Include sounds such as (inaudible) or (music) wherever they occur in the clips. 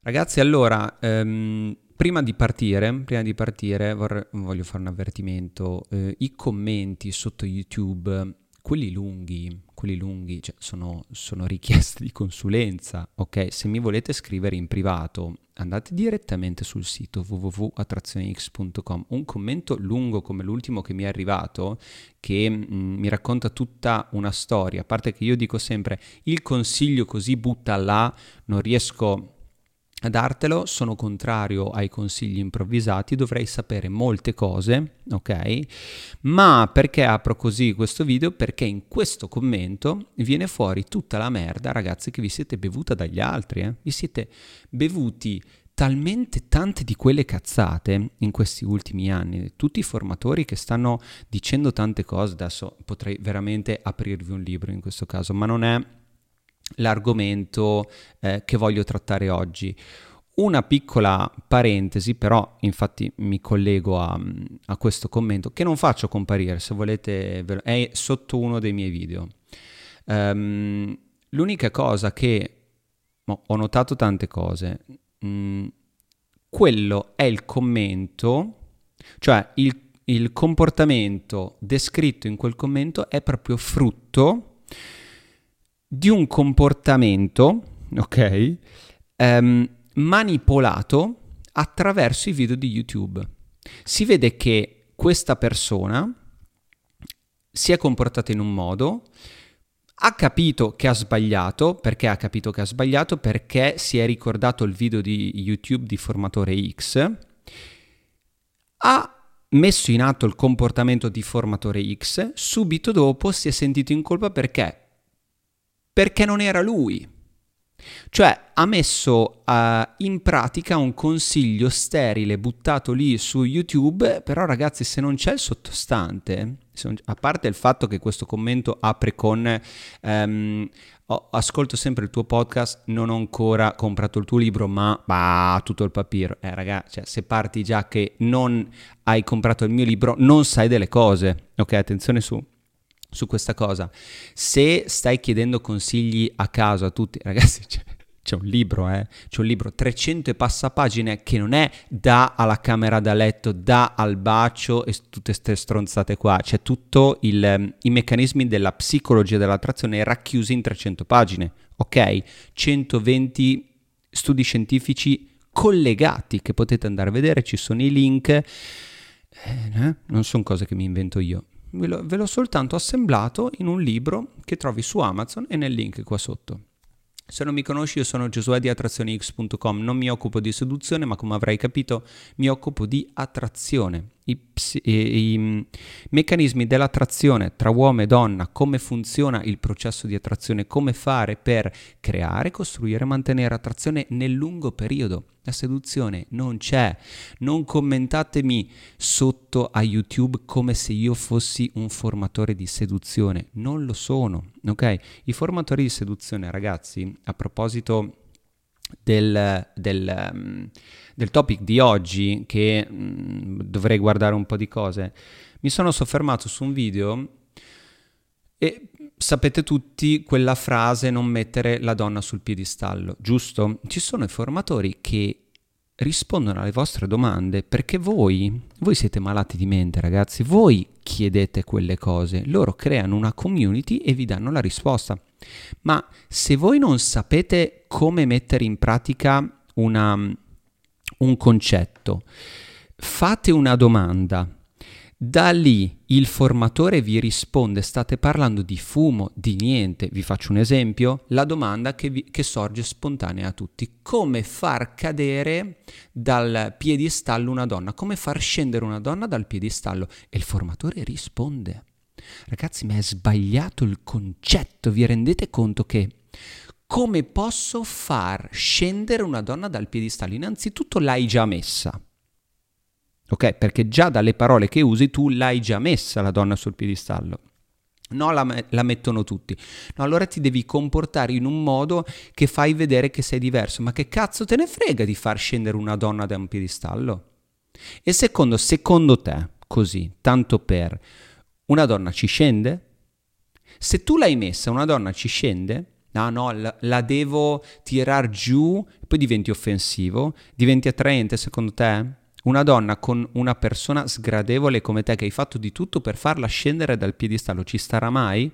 Ragazzi, allora, ehm, prima di partire, prima di partire vorrei, voglio fare un avvertimento. Eh, I commenti sotto YouTube, quelli lunghi, quelli lunghi cioè, sono, sono, richieste di consulenza, ok? Se mi volete scrivere in privato, andate direttamente sul sito www.attrazionex.com. Un commento lungo come l'ultimo che mi è arrivato, che mh, mm, mi racconta tutta una storia, a parte che io dico sempre, il consiglio così butta là, non riesco a dartelo, sono contrario ai consigli improvvisati, dovrei sapere molte cose, ok? Ma perché apro così questo video? Perché in questo commento viene fuori tutta la merda, ragazzi, che vi siete bevuta dagli altri, eh? Vi siete bevuti talmente tante di quelle cazzate in questi ultimi anni, tutti i formatori che stanno dicendo tante cose, adesso potrei veramente aprirvi un libro in questo caso, ma non è l'argomento eh, che voglio trattare oggi. Una piccola parentesi, però infatti mi collego a, a, questo commento che non faccio comparire, se volete, è sotto uno dei miei video. Um, l'unica cosa che oh, ho notato tante cose, mm, quello è il commento, cioè il, il comportamento descritto in quel commento è proprio frutto di un comportamento, ok, um, manipolato attraverso i video di YouTube. Si vede che questa persona si è comportata in un modo, ha capito che ha sbagliato, perché ha capito che ha sbagliato? Perché si è ricordato il video di YouTube di formatore X, ha messo in atto il comportamento di formatore X, subito dopo si è sentito in colpa perché perché non era lui. Cioè ha messo uh, in pratica un consiglio sterile buttato lì su YouTube, però ragazzi se non c'è il sottostante, a parte il fatto che questo commento apre con um, oh, ascolto sempre il tuo podcast, non ho ancora comprato il tuo libro, ma bah, tutto il papiro. Eh ragazzi, cioè, se parti già che non hai comprato il mio libro, non sai delle cose. Ok, attenzione su su questa cosa. Se stai chiedendo consigli a caso a tutti, (laughs) ragazzi, c'è, c'è un libro, eh? c'è un libro 300 e passa pagine che non è da alla camera da letto, da al bacio e tutte queste stronzate qua, c'è tutto il, i meccanismi della psicologia dell'attrazione racchiusi in 300 pagine, ok? 120 studi scientifici collegati che potete andare a vedere, ci sono i link, eh, eh non sono cose che mi invento io ve, lo, ve l'ho soltanto assemblato in un libro che trovi su Amazon e nel link qua sotto. Se non mi conosci, io sono Giosuè di attrazionix.com, non mi occupo di seduzione, ma come avrai capito, mi occupo di attrazione i, i, i mm, meccanismi dell'attrazione tra uomo e donna, come funziona il processo di attrazione, come fare per creare, costruire e mantenere attrazione nel lungo periodo. La seduzione non c'è. Non commentatemi sotto a YouTube come se io fossi un formatore di seduzione. Non lo sono, ok? I formatori di seduzione, ragazzi, a proposito del, del, um, del topic di oggi, che um, dovrei guardare un po' di cose, mi sono soffermato su un video e sapete tutti quella frase non mettere la donna sul piedistallo, giusto? Ci sono i formatori che rispondono alle vostre domande perché voi, voi siete malati di mente ragazzi, voi chiedete quelle cose, loro creano una community e vi danno la risposta. Ma se voi non sapete come mettere in pratica una, un concetto, fate una domanda, da lì il formatore vi risponde, state parlando di fumo, di niente. Vi faccio un esempio, la domanda che, vi, che, sorge spontanea a tutti. Come far cadere dal piedistallo una donna? Come far scendere una donna dal piedistallo? E il formatore risponde. Ragazzi, ma è sbagliato il concetto, vi rendete conto che come posso far scendere una donna dal piedistallo? Innanzitutto l'hai già messa. Ok? Perché già dalle parole che usi tu l'hai già messa la donna sul piedistallo. No, la, la, mettono tutti. No, allora ti devi comportare in un modo che fai vedere che sei diverso. Ma che cazzo te ne frega di far scendere una donna da un piedistallo? E secondo, secondo te, così, tanto per, una donna ci scende? Se tu l'hai messa, una donna ci scende? Ah no, la, la devo tirar giù, poi diventi offensivo, diventi attraente secondo te? Una donna con una persona sgradevole come te che hai fatto di tutto per farla scendere dal piedistallo, ci starà mai?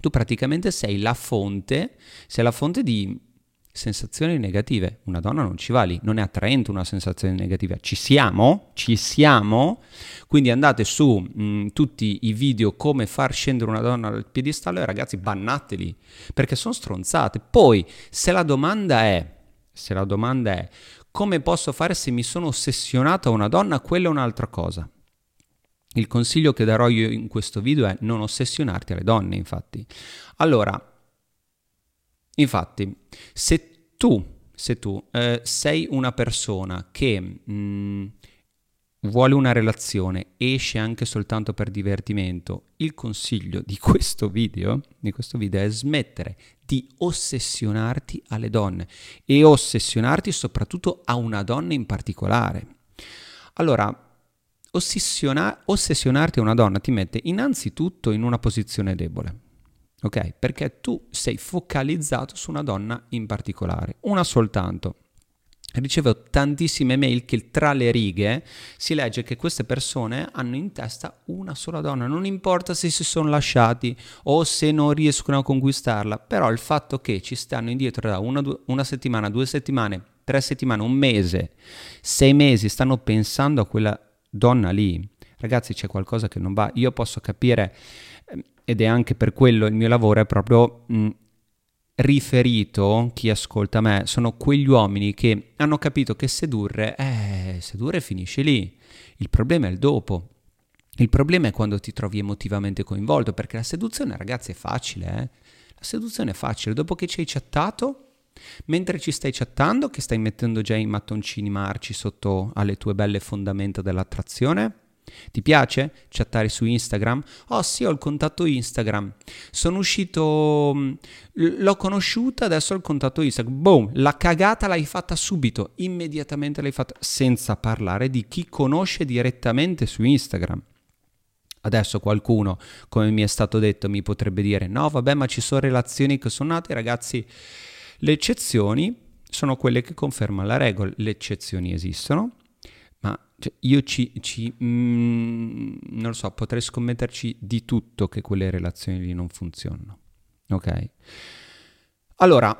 Tu praticamente sei la fonte, sei la fonte di sensazioni negative. Una donna non ci va lì, non è attraente una sensazione negativa. Ci siamo? Ci siamo? Quindi andate su mh, mm, tutti i video come far scendere una donna dal piedistallo e ragazzi bannateli perché sono stronzate. Poi se la domanda è se la domanda è come posso fare se mi sono ossessionato a una donna, quella è un'altra cosa. Il consiglio che darò io in questo video è non ossessionarti alle donne, infatti. Allora, infatti, se tu, se tu eh, sei una persona che mh, mm, vuole una relazione, esce anche soltanto per divertimento, il consiglio di questo video, di questo video è smettere di ossessionarti alle donne e ossessionarti soprattutto a una donna in particolare. Allora, ossessiona- ossessionarti a una donna ti mette innanzitutto in una posizione debole. Ok? Perché tu sei focalizzato su una donna in particolare, una soltanto ricevo tantissime mail che tra le righe si legge che queste persone hanno in testa una sola donna, non importa se si sono lasciati o se non riescono a conquistarla, però il fatto che ci stanno indietro da una, una settimana, due settimane, tre settimane, un mese, sei mesi, stanno pensando a quella donna lì, ragazzi c'è qualcosa che non va, io posso capire ehm, ed è anche per quello il mio lavoro è proprio mh, riferito, chi ascolta me, sono quegli uomini che hanno capito che sedurre, eh, sedurre finisce lì. Il problema è il dopo. Il problema è quando ti trovi emotivamente coinvolto, perché la seduzione, ragazzi, è facile, eh? La seduzione è facile. Dopo che ci hai chattato, mentre ci stai chattando, che stai mettendo già i mattoncini marci sotto alle tue belle fondamenta dell'attrazione, ti piace chattare su Instagram? Oh sì, ho il contatto Instagram. Sono uscito, mm, l'ho conosciuta, adesso ho il contatto Instagram. Boom, la cagata l'hai fatta subito, immediatamente l'hai fatta, senza parlare di chi conosce direttamente su Instagram. Adesso qualcuno, come mi è stato detto, mi potrebbe dire no, vabbè, ma ci sono relazioni che sono nate, ragazzi. Le eccezioni sono quelle che confermano la regola, le eccezioni esistono, ma cioè, io ci, ci mm, non lo so, potrei scommetterci di tutto che quelle relazioni lì non funzionano. Ok? Allora,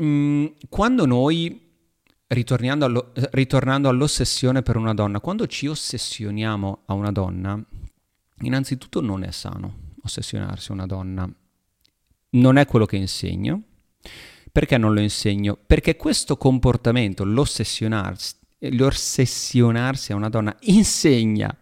mm, quando noi, ritornando, allo, ritornando all'ossessione per una donna, quando ci ossessioniamo a una donna, innanzitutto non è sano ossessionarsi a una donna. Non è quello che insegno. Perché non lo insegno? Perché questo comportamento, l'ossessionarsi, l'ossessionarsi a una donna insegna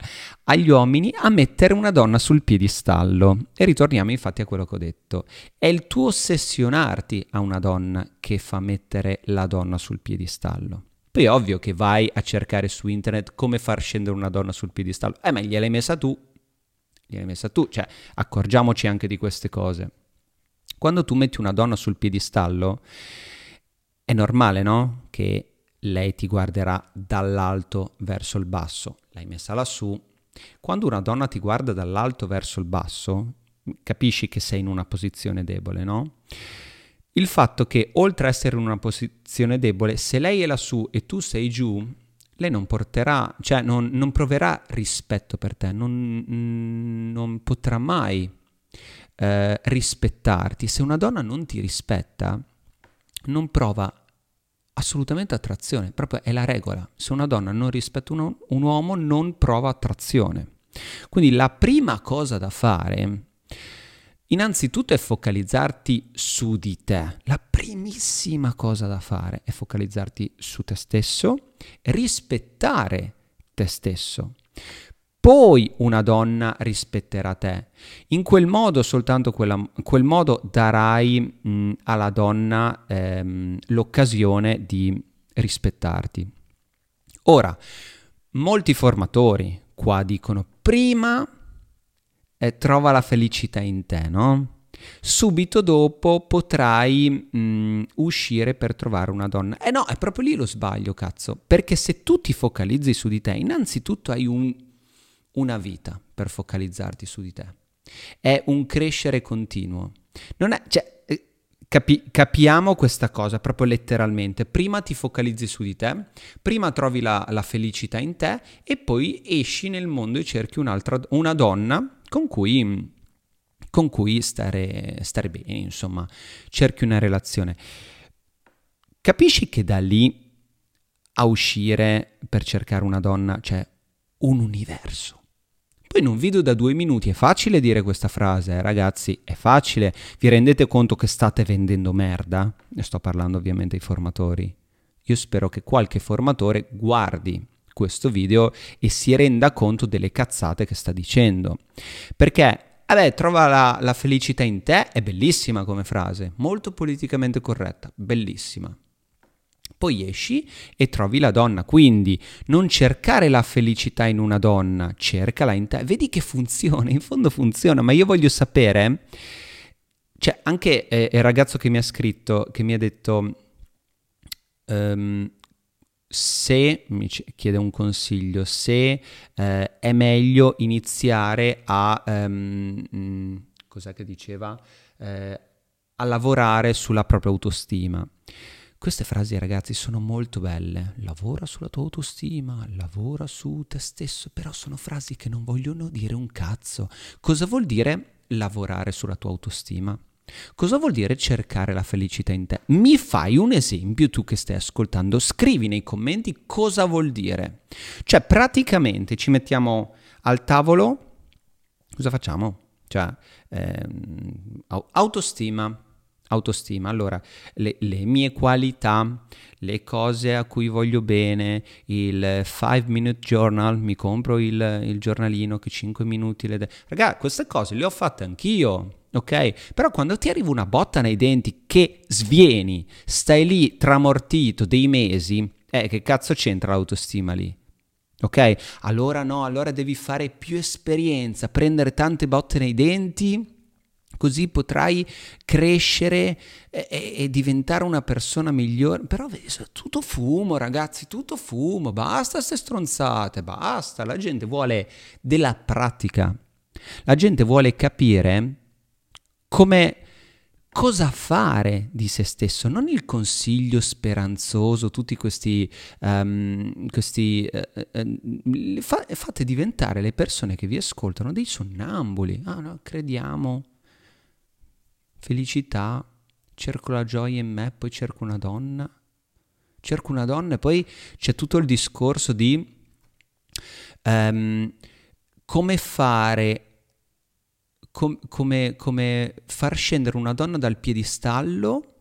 agli uomini a mettere una donna sul piedistallo. E ritorniamo infatti a quello che ho detto. È il tuo ossessionarti a una donna che fa mettere la donna sul piedistallo. Poi è ovvio che vai a cercare su internet come far scendere una donna sul piedistallo. Eh, ma gliel'hai messa tu. Gliel'hai messa tu. Cioè, accorgiamoci anche di queste cose. Quando tu metti una donna sul piedistallo, è normale, no? Che lei ti guarderà dall'alto verso il basso. L'hai messa lassù. Quando una donna ti guarda dall'alto verso il basso, capisci che sei in una posizione debole, no? Il fatto che oltre a essere in una posizione debole, se lei è lassù e tu sei giù, lei non porterà, cioè non, non proverà rispetto per te, non, non potrà mai eh, rispettarti. Se una donna non ti rispetta, non prova assolutamente attrazione, proprio è la regola. Se una donna non rispetta un, un uomo non prova attrazione. Quindi la prima cosa da fare, innanzitutto è focalizzarti su di te. La primissima cosa da fare è focalizzarti su te stesso, rispettare te stesso poi una donna rispetterà te. In quel modo, soltanto quella, quel modo darai mh, alla donna ehm, l'occasione di rispettarti. Ora, molti formatori qua dicono prima eh, trova la felicità in te, no? Subito dopo potrai mh, uscire per trovare una donna. Eh no, è proprio lì lo sbaglio, cazzo. Perché se tu ti focalizzi su di te, innanzitutto hai un una vita per focalizzarti su di te. È un crescere continuo. Non è, cioè, eh, capi, capiamo questa cosa proprio letteralmente. Prima ti focalizzi su di te, prima trovi la, la felicità in te e poi esci nel mondo e cerchi un'altra, una donna con cui, con cui stare, stare bene, insomma, cerchi una relazione. Capisci che da lì a uscire per cercare una donna c'è un universo. Poi in un video da due minuti è facile dire questa frase, eh, ragazzi, è facile. Vi rendete conto che state vendendo merda? Ne sto parlando ovviamente ai formatori. Io spero che qualche formatore guardi questo video e si renda conto delle cazzate che sta dicendo. Perché, vabbè, trova la, la felicità in te, è bellissima come frase, molto politicamente corretta, bellissima poi esci e trovi la donna. Quindi non cercare la felicità in una donna, cercala in te. Vedi che funziona, in fondo funziona, ma io voglio sapere, cioè anche eh, il ragazzo che mi ha scritto, che mi ha detto, um, se, mi chiede un consiglio, se eh, è meglio iniziare a, um, cos'è che diceva, eh, a lavorare sulla propria autostima. Queste frasi, ragazzi, sono molto belle. Lavora sulla tua autostima, lavora su te stesso, però sono frasi che non vogliono dire un cazzo. Cosa vuol dire lavorare sulla tua autostima? Cosa vuol dire cercare la felicità in te? Mi fai un esempio tu che stai ascoltando? Scrivi nei commenti cosa vuol dire. Cioè, praticamente ci mettiamo al tavolo, cosa facciamo? Cioè, ehm, autostima, autostima. Allora, le, le, mie qualità, le cose a cui voglio bene, il 5 minute journal, mi compro il, il giornalino che 5 minuti le... De- Raga, queste cose le ho fatte anch'io. Ok? Però quando ti arriva una botta nei denti che svieni, stai lì tramortito dei mesi, eh, che cazzo c'entra l'autostima lì? Ok? Allora no, allora devi fare più esperienza, prendere tante botte nei denti così potrai crescere e, e, e, diventare una persona migliore. Però vedi, tutto fumo, ragazzi, tutto fumo, basta queste stronzate, basta. La gente vuole della pratica. La gente vuole capire come cosa fare di se stesso, non il consiglio speranzoso, tutti questi, um, questi uh, uh, fa, fate diventare le persone che vi ascoltano dei sonnambuli. Ah no, crediamo, felicità, cerco la gioia in me, poi cerco una donna, cerco una donna e poi c'è tutto il discorso di um, come fare, com, come, come far scendere una donna dal piedistallo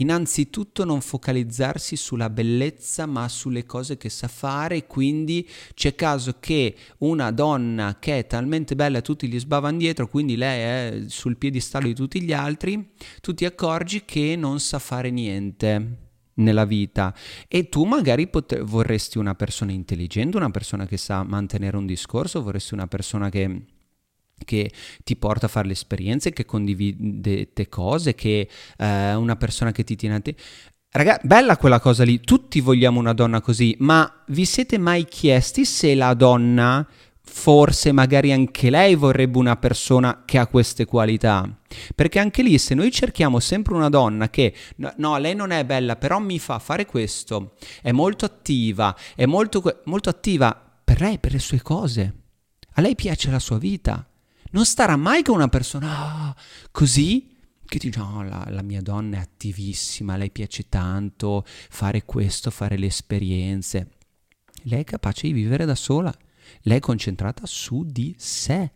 Innanzitutto non focalizzarsi sulla bellezza ma sulle cose che sa fare, quindi c'è caso che una donna che è talmente bella tutti gli sbavano dietro, quindi lei è sul piedistallo di tutti gli altri, tu ti accorgi che non sa fare niente nella vita. E tu magari potre- vorresti una persona intelligente, una persona che sa mantenere un discorso, vorresti una persona che che ti porta a fare le esperienze, che condivide te cose, che eh, una persona che ti tiene a te. Raga, bella quella cosa lì, tutti vogliamo una donna così, ma vi siete mai chiesti se la donna forse magari anche lei vorrebbe una persona che ha queste qualità? Perché anche lì se noi cerchiamo sempre una donna che no, no lei non è bella, però mi fa fare questo, è molto attiva, è molto, molto attiva per lei, per le sue cose. A lei piace la sua vita non starà mai con una persona oh, così che dice no, la, la, mia donna è attivissima, lei piace tanto fare questo, fare le esperienze. Lei è capace di vivere da sola, lei è concentrata su di sé.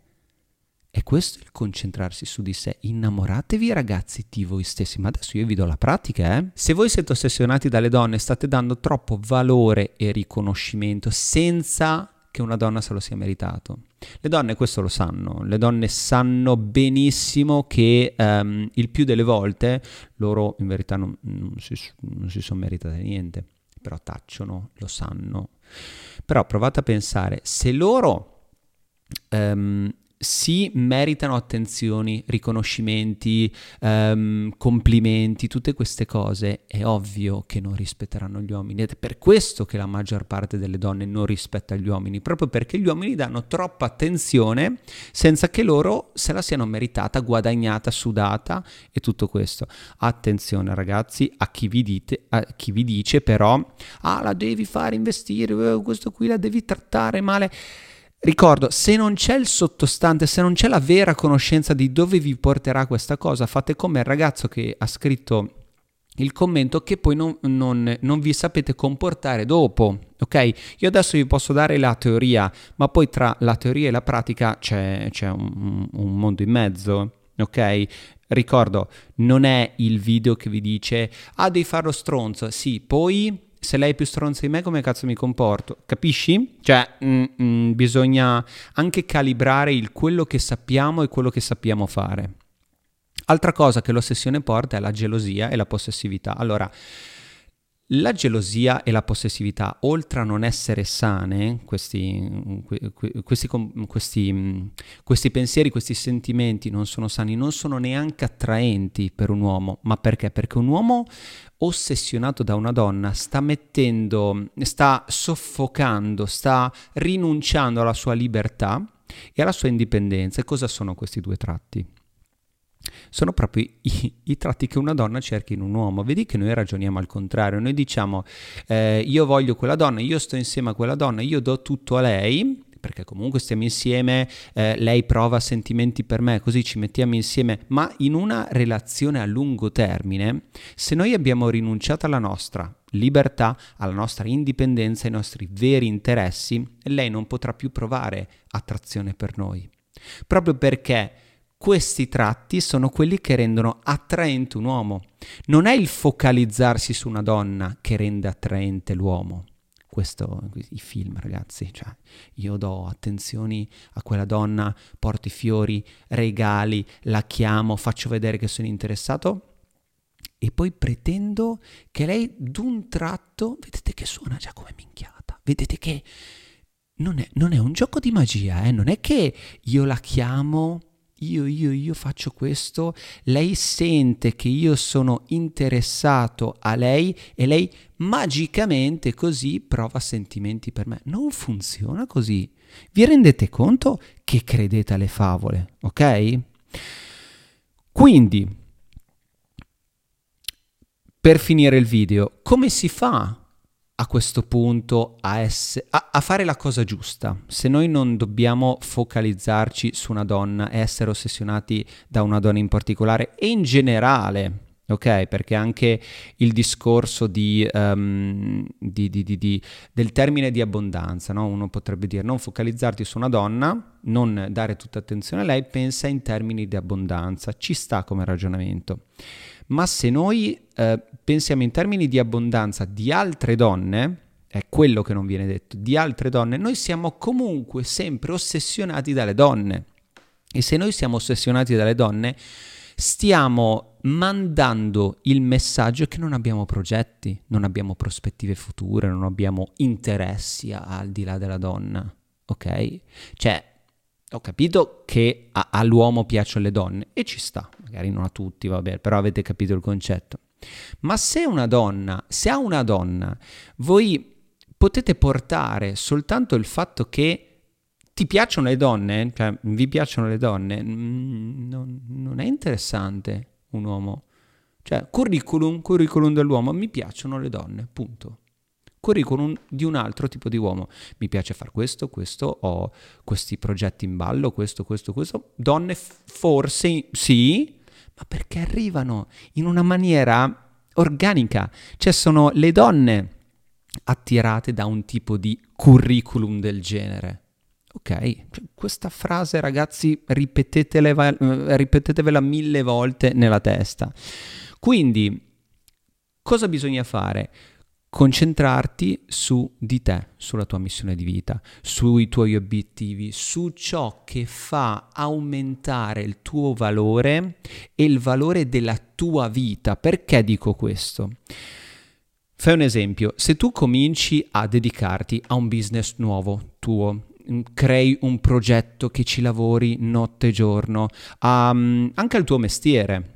E questo è il concentrarsi su di sé. Innamoratevi ragazzi di voi stessi. Ma adesso io vi do la pratica, eh. Se voi siete ossessionati dalle donne, state dando troppo valore e riconoscimento senza che una donna se lo sia meritato. Le donne questo lo sanno, le donne sanno benissimo che um, il più delle volte loro in verità non, non, si, non si sono meritate niente, però tacciono, lo sanno. Però provate a pensare, se loro um, si meritano attenzioni, riconoscimenti, um, complimenti, tutte queste cose, è ovvio che non rispetteranno gli uomini ed è per questo che la maggior parte delle donne non rispetta gli uomini, proprio perché gli uomini danno troppa attenzione senza che loro se la siano meritata, guadagnata, sudata e tutto questo. Attenzione ragazzi a chi vi, dite, a chi vi dice però, ah la devi fare investire, eh, questo qui la devi trattare male. Ricordo, se non c'è il sottostante, se non c'è la vera conoscenza di dove vi porterà questa cosa, fate come il ragazzo che ha scritto il commento che poi non, non, non, vi sapete comportare dopo, ok? Io adesso vi posso dare la teoria, ma poi tra la teoria e la pratica c'è, c'è un, un mondo in mezzo, ok? Ricordo, non è il video che vi dice, ah devi farlo stronzo, sì, poi se lei è più stronza di me, come cazzo mi comporto? Capisci? Cioè, mm, mm, bisogna anche calibrare il quello che sappiamo e quello che sappiamo fare. Altra cosa che l'ossessione porta è la gelosia e la possessività. Allora, la gelosia e la possessività, oltre a non essere sane, questi, questi, questi, questi, pensieri, questi sentimenti non sono sani, non sono neanche attraenti per un uomo. Ma perché? Perché un uomo ossessionato da una donna sta mettendo, sta soffocando, sta rinunciando alla sua libertà e alla sua indipendenza. E cosa sono questi due tratti? Sono proprio i, i, tratti che una donna cerca in un uomo. Vedi che noi ragioniamo al contrario, noi diciamo eh, io voglio quella donna, io sto insieme a quella donna, io do tutto a lei, perché comunque stiamo insieme, eh, lei prova sentimenti per me, così ci mettiamo insieme, ma in una relazione a lungo termine, se noi abbiamo rinunciato alla nostra libertà, alla nostra indipendenza, ai nostri veri interessi, lei non potrà più provare attrazione per noi. Proprio perché questi tratti sono quelli che rendono attraente un uomo. Non è il focalizzarsi su una donna che rende attraente l'uomo. Questo, i film, ragazzi, cioè, io do attenzioni a quella donna, porto i fiori, regali, la chiamo, faccio vedere che sono interessato e poi pretendo che lei d'un tratto, vedete che suona già come minchiata, vedete che non è, non è un gioco di magia, eh? non è che io la chiamo io, io, io faccio questo, lei sente che io sono interessato a lei e lei magicamente così prova sentimenti per me. Non funziona così. Vi rendete conto che credete alle favole, ok? Quindi, per finire il video, come si fa a questo punto a, ess- a, a, fare la cosa giusta. Se noi non dobbiamo focalizzarci su una donna e essere ossessionati da una donna in particolare e in generale, ok? Perché anche il discorso di, um, di, di, del termine di abbondanza, no? uno potrebbe dire non focalizzarti su una donna, non dare tutta attenzione a lei, pensa in termini di abbondanza, ci sta come ragionamento ma se noi eh, pensiamo in termini di abbondanza di altre donne, è quello che non viene detto, di altre donne, noi siamo comunque sempre ossessionati dalle donne. E se noi siamo ossessionati dalle donne, stiamo mandando il messaggio che non abbiamo progetti, non abbiamo prospettive future, non abbiamo interessi al di là della donna. Ok? Cioè, ho capito che a, all'uomo piacciono le donne e ci sta, magari non a tutti, vabbè, però avete capito il concetto. Ma se una donna, se a una donna voi potete portare soltanto il fatto che ti piacciono le donne, cioè vi piacciono le donne, non, non è interessante un uomo. Cioè, curriculum, curriculum dell'uomo, mi piacciono le donne, punto curriculum di un altro tipo di uomo. Mi piace fare questo, questo, ho questi progetti in ballo, questo, questo, questo. Donne forse sì, ma perché arrivano in una maniera organica. Cioè sono le donne attirate da un tipo di curriculum del genere. Ok, cioè, questa frase ragazzi eh, ripetetevela mille volte nella testa. Quindi, cosa bisogna fare? Concentrarti su di te, sulla tua missione di vita, sui tuoi obiettivi, su ciò che fa aumentare il tuo valore e il valore della tua vita. Perché dico questo? Fai un esempio, se tu cominci a dedicarti a un business nuovo tuo, mm, crei un progetto, che ci lavori notte e giorno, um, anche al tuo mestiere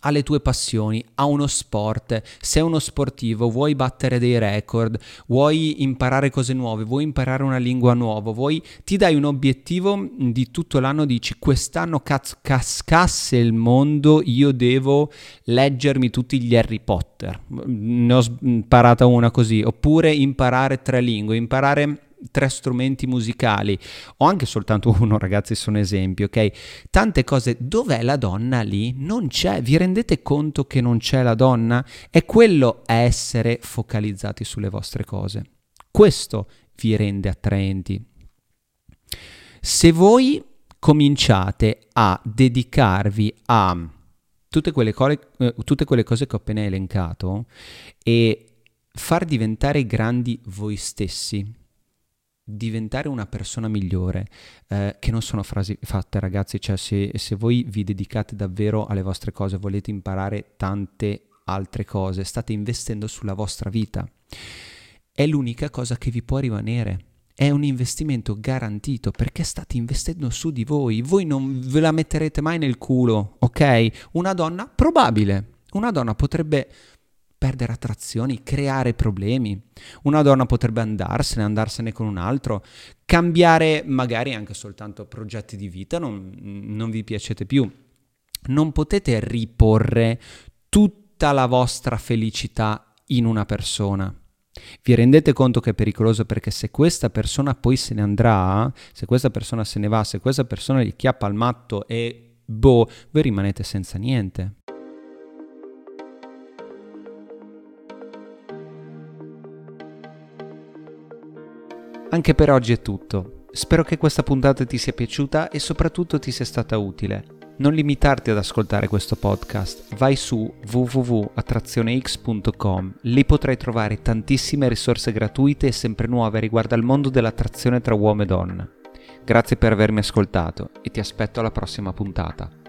alle tue passioni, a uno sport, sei uno sportivo, vuoi battere dei record, vuoi imparare cose nuove, vuoi imparare una lingua nuova, vuoi, ti dai un obiettivo di tutto l'anno, dici quest'anno cazzo cascasse il mondo, io devo leggermi tutti gli Harry Potter, ne ho imparata una così, oppure imparare tre lingue, imparare tre strumenti musicali o anche soltanto (laughs) uno, ragazzi, sono esempi, ok? Tante cose, dov'è la donna lì? Non c'è, vi rendete conto che non c'è la donna? È quello essere focalizzati sulle vostre cose. Questo vi rende attraenti. Se voi cominciate a dedicarvi a tutte quelle, cose, eh, tutte quelle cose che ho appena elencato e far diventare grandi voi stessi, diventare una persona migliore, eh, che non sono frasi fatte ragazzi, cioè se, se voi vi dedicate davvero alle vostre cose, volete imparare tante altre cose, state investendo sulla vostra vita, è l'unica cosa che vi può rimanere. È un investimento garantito perché state investendo su di voi. Voi non ve la metterete mai nel culo, ok? Una donna probabile. Una donna potrebbe perdere attrazioni, creare problemi. Una donna potrebbe andarsene, andarsene con un altro, cambiare magari anche soltanto progetti di vita, non, non vi piacete più. Non potete riporre tutta la vostra felicità in una persona. Vi rendete conto che è pericoloso perché se questa persona poi se ne andrà, se questa persona se ne va, se questa persona gli chiappa al matto e boh, voi rimanete senza niente. Anche per oggi è tutto. Spero che questa puntata ti sia piaciuta e soprattutto ti sia stata utile. Non limitarti ad ascoltare questo podcast, vai su www.attrazionex.com, lì potrai trovare tantissime risorse gratuite e sempre nuove riguardo al mondo dell'attrazione tra uomo e donna. Grazie per avermi ascoltato e ti aspetto alla prossima puntata.